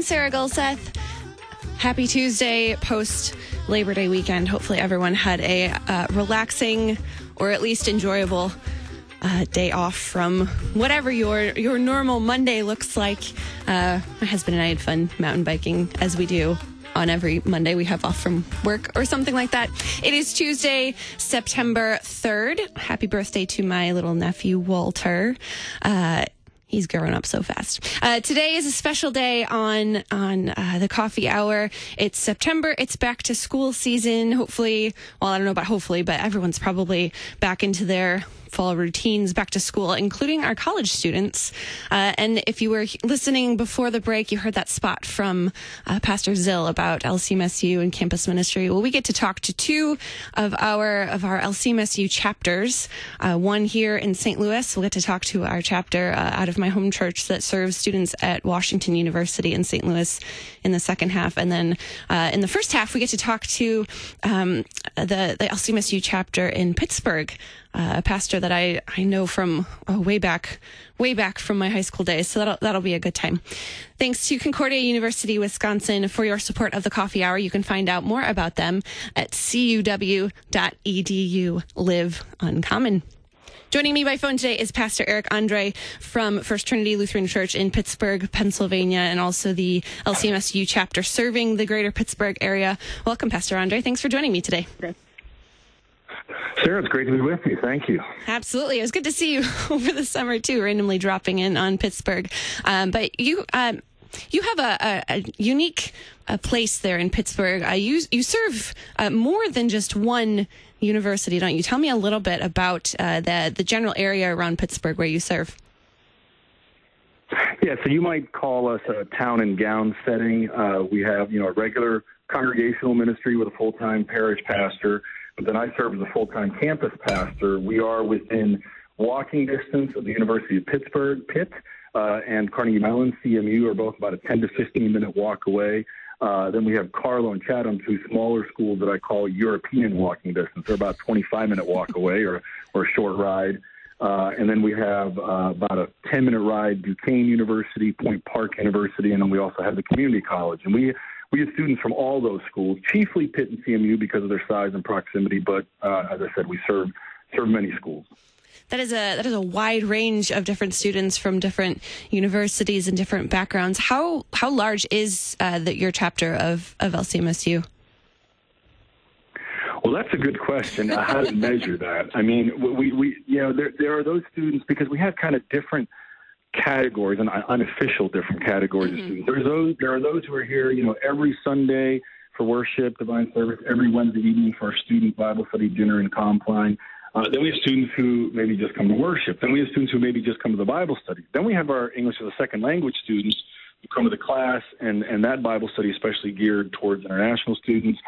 I'm Sarah Gulseth. Happy Tuesday, post Labor Day weekend. Hopefully, everyone had a uh, relaxing or at least enjoyable uh, day off from whatever your your normal Monday looks like. Uh, my husband and I had fun mountain biking as we do on every Monday we have off from work or something like that. It is Tuesday, September 3rd. Happy birthday to my little nephew, Walter. Uh, He's growing up so fast. Uh, today is a special day on on uh, the coffee hour. It's September. It's back to school season. Hopefully, well, I don't know about hopefully, but everyone's probably back into their fall routines back to school, including our college students. Uh, and if you were listening before the break, you heard that spot from uh, Pastor Zill about LCMSU and campus ministry. Well, we get to talk to two of our of our LCMSU chapters. Uh, one here in St. Louis. We'll get to talk to our chapter uh, out of my home church that serves students at Washington University in St. Louis in the second half, and then uh, in the first half, we get to talk to um, the the LCMSU chapter in Pittsburgh uh, a pastor that I, I know from oh, way back, way back from my high school days. So that'll, that'll be a good time. Thanks to Concordia University, Wisconsin for your support of the coffee hour. You can find out more about them at cuw.edu. Live uncommon. Joining me by phone today is Pastor Eric Andrae from First Trinity Lutheran Church in Pittsburgh, Pennsylvania, and also the LCMSU chapter serving the greater Pittsburgh area. Welcome, Pastor Andrae. Thanks for joining me today. Sarah, it's great to be with you. Thank you. Absolutely. It was good to see you over the summer, too, randomly dropping in on Pittsburgh. Um, but you. Um, you have a, a, a unique uh, place there in Pittsburgh. Uh, you you serve uh, more than just one university, don't you? Tell me a little bit about uh, the the general area around Pittsburgh where you serve. Yeah, so you might call us a town and gown setting. Uh, we have you know a regular congregational ministry with a full time parish pastor then I serve as a full time campus pastor. We are within walking distance of the University of Pittsburgh, Pitt, uh, and Carnegie Mellon, CMU, are both about a 10 to 15 minute walk away. Uh, then we have Carlow and Chatham, two smaller schools that I call European walking distance. They're about 25 minute walk away or, or a short ride. Uh, and then we have uh, about a 10 minute ride, Duquesne University, Point Park University, and then we also have the community college. And we we have students from all those schools, chiefly Pitt and CMU because of their size and proximity. But uh, as I said, we serve serve many schools. That is a that is a wide range of different students from different universities and different backgrounds. How how large is uh, the, your chapter of of LCMSU? Well, that's a good question. How to measure that? I mean, we, we you know there there are those students because we have kind of different categories and unofficial different categories mm-hmm. of students. There's those there are those who are here, you know, every Sunday for worship, divine service, every Wednesday evening for our student Bible study dinner and compline. Uh, then we have students who maybe just come to worship. Then we have students who maybe just come to the Bible study. Then we have our English as a second language students who come to the class and, and that Bible study especially geared towards international students.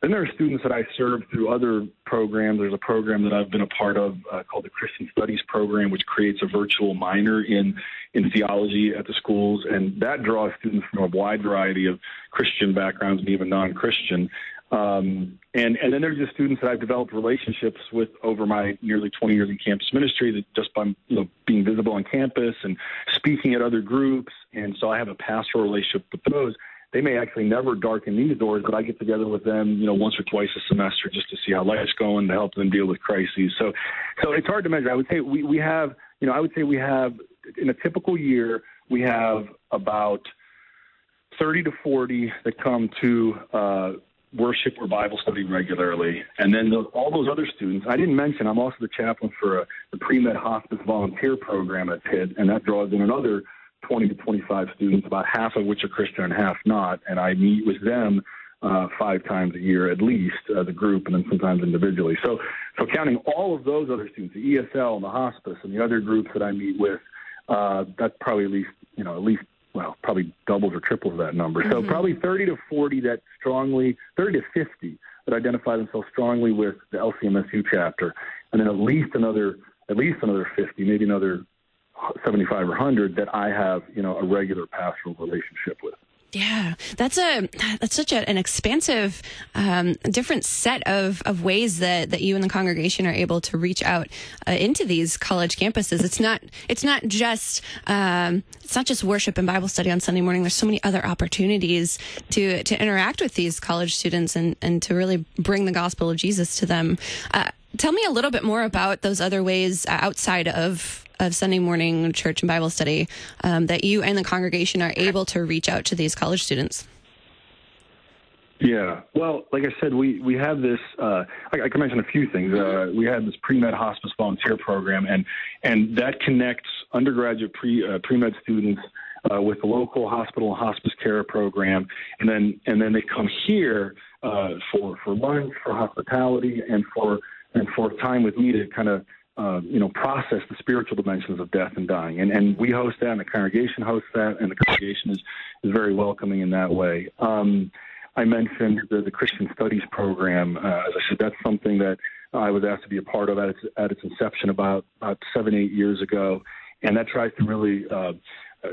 Then there are students that I serve through other programs. There's a program that I've been a part of uh, called the Christian Studies Program, which creates a virtual minor in in theology at the schools, and that draws students from a wide variety of Christian backgrounds and even non-Christian. Um, and and then there's just students that I've developed relationships with over my nearly 20 years in campus ministry, that just by you know being visible on campus and speaking at other groups, and so I have a pastoral relationship with those they may actually never darken these doors, but I get together with them, you know, once or twice a semester just to see how life's going to help them deal with crises. So, so it's hard to measure. I would say we, we have, you know, I would say we have in a typical year, we have about 30 to 40 that come to, uh, worship or Bible study regularly. And then the, all those other students, I didn't mention, I'm also the chaplain for a, the pre-med hospice volunteer program at Pitt, and that draws in another 20 to 25 students, about half of which are Christian and half not. And I meet with them uh, five times a year at least as a group, and then sometimes individually. So, so counting all of those other students, the ESL and the hospice and the other groups that I meet with, uh, that's probably at least you know at least well probably doubles or triples that number. Mm-hmm. So probably 30 to 40 that strongly, 30 to 50 that identify themselves strongly with the LCMSU chapter, and then at least another at least another 50, maybe another 75 or 100 that I have, you know, a regular pastoral relationship with. Yeah, that's a that's such a, an expansive, um, different set of, of ways that, that you and the congregation are able to reach out uh, into these college campuses. It's not it's not just um, it's not just worship and Bible study on Sunday morning. There's so many other opportunities to to interact with these college students and and to really bring the gospel of Jesus to them. Uh, tell me a little bit more about those other ways outside of of Sunday morning church and Bible study um, that you and the congregation are able to reach out to these college students? Yeah, well, like I said, we we have this. Uh, I, I, can mention a few things. Uh, we have this pre med hospice volunteer program, and and that connects undergraduate pre uh, pre med students uh, with the local hospital and hospice care program, and then and then they come here uh, for for lunch, for hospitality, and for and for time with me to kind of uh, you know, process the spiritual dimensions of death and dying. And, and we host that, and the congregation hosts that, and the congregation is, is very welcoming in that way. Um, I mentioned the, the Christian Studies program. Uh, as I said, that's something that I was asked to be a part of at its, at its inception about, about seven, eight years ago. And that tries to really, uh, uh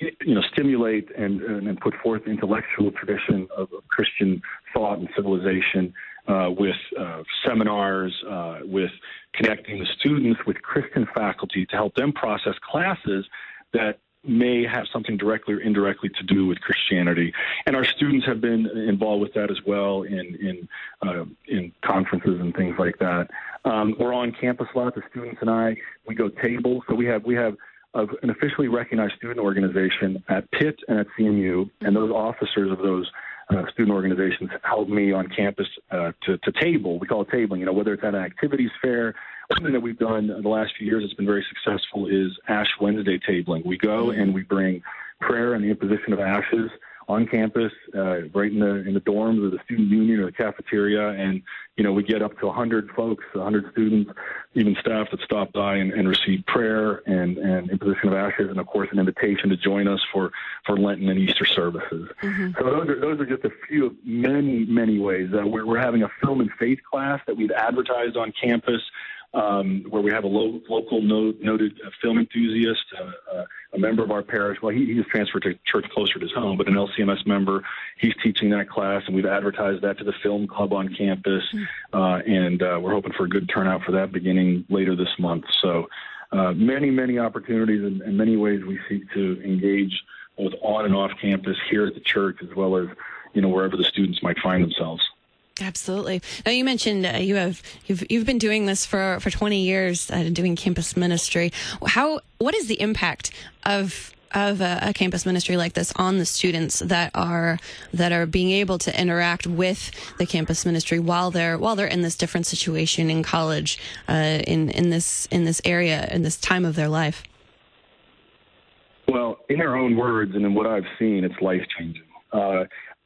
you know, stimulate and, and put forth the intellectual tradition of, of Christian thought and civilization uh, with uh, seminars, uh, with connecting the students with Christian faculty to help them process classes that may have something directly or indirectly to do with Christianity. And our students have been involved with that as well in in uh, in conferences and things like that. Um, we're on campus a lot. The students and I we go table. So we have we have an officially recognized student organization at Pitt and at CMU, and those officers of those uh, student organizations help me on campus uh, to, to table. We call it tabling. You know, whether it's at an activities fair. Something that we've done in the last few years that's been very successful is Ash Wednesday tabling. We go and we bring prayer and the imposition of ashes on campus, uh, right in the in the dorms or the student union or the cafeteria, and you know we get up to 100 folks, 100 students, even staff that stop by and, and receive prayer and and imposition of ashes, and of course an invitation to join us for for Lenten and Easter services. Mm-hmm. So those are those are just a few of many many ways. Uh, we're we're having a film and faith class that we've advertised on campus um, where we have a lo- local no- noted uh, film enthusiast, uh, uh, a member of our parish. Well, he, he just transferred to church closer to his home, but an LCMS member. He's teaching that class, and we've advertised that to the film club on campus, hmm. uh, and uh, we're hoping for a good turnout for that beginning later this month. So, uh, many, many opportunities and, and many ways we seek to engage both on and off campus here at the church, as well as you know wherever the students might find themselves. Absolutely. Now you mentioned uh, you have you've you've been doing this for for 20 years, uh, doing campus ministry. How what is the impact of of a, a, campus ministry like this on the students that are that are being able to interact with the campus ministry while they're while they're in this different situation in college, uh, in in this in this area in this time of their life. Well, in their own words and in what I've seen, it's life changing. Uh,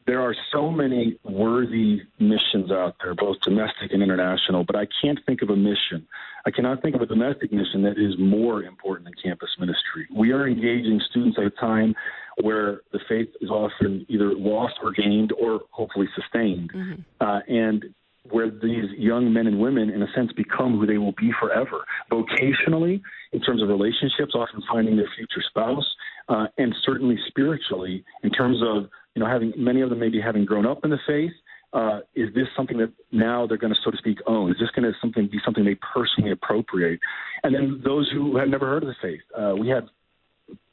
there are so many worthy missions out there, both domestic and international, but I can't think of a mission. I cannot think of a domestic mission that is more important than campus ministry. We are engaging students at a time where the faith is often either lost or gained or hopefully sustained. Mm-hmm. Uh, and where these young men and women, in a sense, become who they will be forever. Vocationally, in terms of relationships, often finding their future spouse, uh, and certainly spiritually, in terms of you know, having many of them maybe having grown up in the faith. Uh, is this something that now they're going to, so to speak, own? Is this going to something be something they personally appropriate? And then those who have never heard of the faith, uh, we have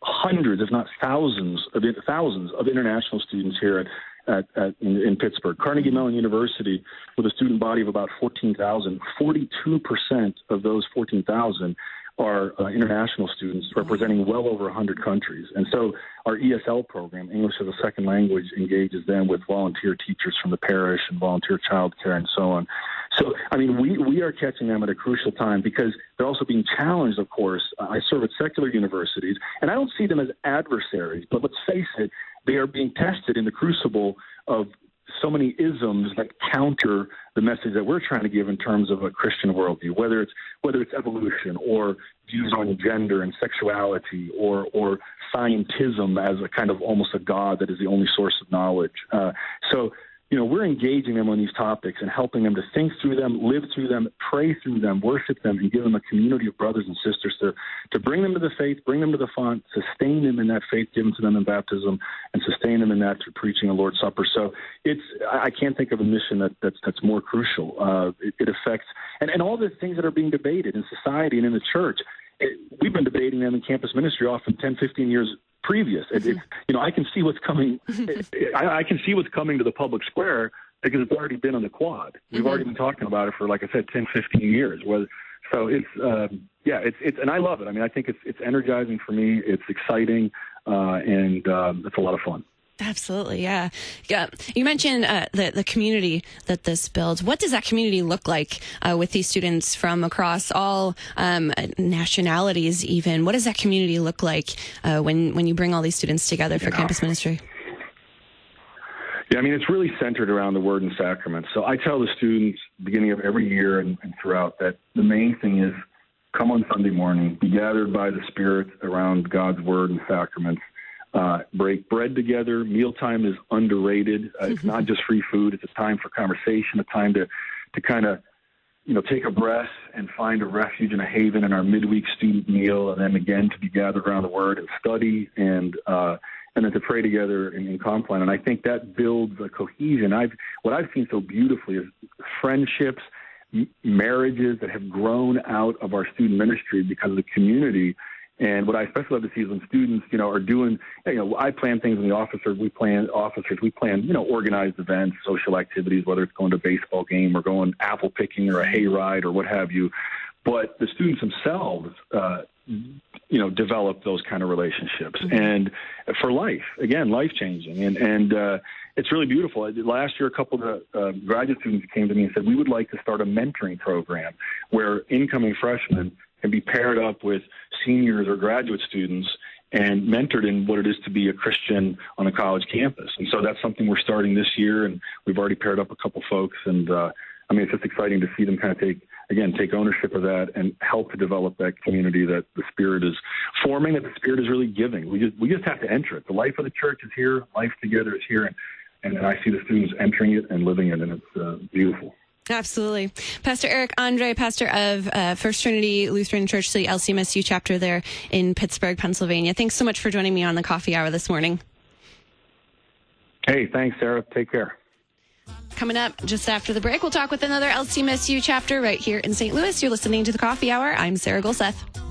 hundreds, if not thousands, of thousands of international students here at, at, at in, in, Pittsburgh. Carnegie Mellon University, with a student body of about 14,000, 42 percent of those 14,000 are uh, international students representing well over 100 countries. And so our ESL program, English as a Second Language, engages them with volunteer teachers from the parish and volunteer childcare and so on. So, I mean, we, we are catching them at a crucial time because they're also being challenged, of course. I serve at secular universities, and I don't see them as adversaries, but let's face it, they are being tested in the crucible of so many isms that counter the message that we're trying to give in terms of a Christian worldview, whether it's whether it's evolution or views on gender and sexuality or or scientism as a kind of almost a god that is the only source of knowledge. Uh, so you know, we're engaging them on these topics and helping them to think through them, live through them, pray through them, worship them, and give them a community of brothers and sisters to, to bring them to the faith, bring them to the font, sustain them in that faith given to them in baptism, and sustain them in that through preaching the Lord's Supper. So it's I can't think of a mission that, that's that's more crucial. Uh, it, it affects and, and all the things that are being debated in society and in the church. It, we've been debating them in campus ministry often 10, 15 years previous. It, it's, you know, I can see what's coming. I, I can see what's coming to the public square because it's already been on the quad. We've mm-hmm. already been talking about it for, like I said, 10, 15 years. So it's um, yeah, it's it's and I love it. I mean, I think it's it's energizing for me. It's exciting, uh, and um, it's a lot of fun. Absolutely, yeah, yeah. You mentioned uh, the the community that this builds. What does that community look like uh, with these students from across all um, nationalities? Even what does that community look like uh, when when you bring all these students together for yeah. campus ministry? Yeah, I mean it's really centered around the Word and Sacrament. So I tell the students beginning of every year and, and throughout that the main thing is come on Sunday morning, be gathered by the Spirit around God's Word and Sacraments uh, break bread together. Mealtime is underrated. Uh, it's not just free food. It's a time for conversation, a time to, to kind of, you know, take a breath and find a refuge and a haven in our midweek student meal, and then again to be gathered around the Word and study, and uh, and then to pray together in, in Compline. And I think that builds a cohesion. I've what I've seen so beautifully is friendships, m- marriages that have grown out of our student ministry because of the community and what I especially love to see is when students, you know, are doing, you know, I plan things in the officers, we plan officers, we plan, you know, organized events, social activities, whether it's going to a baseball game or going apple picking or a hayride or what have you. But the students themselves, uh, you know, develop those kind of relationships mm-hmm. and for life, again, life changing. And, and, uh, it's really beautiful. Last year, a couple of uh, graduate students came to me and said, we would like to start a mentoring program where incoming freshmen can be paired up with seniors or graduate students and mentored in what it is to be a Christian on a college campus. And so that's something we're starting this year, and we've already paired up a couple folks. And uh, I mean, it's just exciting to see them kind of take again take ownership of that and help to develop that community that the Spirit is forming, that the Spirit is really giving. We just we just have to enter it. The life of the church is here. Life together is here, and, and I see the students entering it and living it, and it's uh, beautiful. Absolutely. Pastor Eric Andrae, pastor of uh, First Trinity Lutheran Church, the LCMSU chapter there in Pittsburgh, Pennsylvania. Thanks so much for joining me on the coffee hour this morning. Hey, thanks, Sarah. Take care. Coming up just after the break, we'll talk with another LCMSU chapter right here in St. Louis. You're listening to the coffee hour. I'm Sarah Gulseth.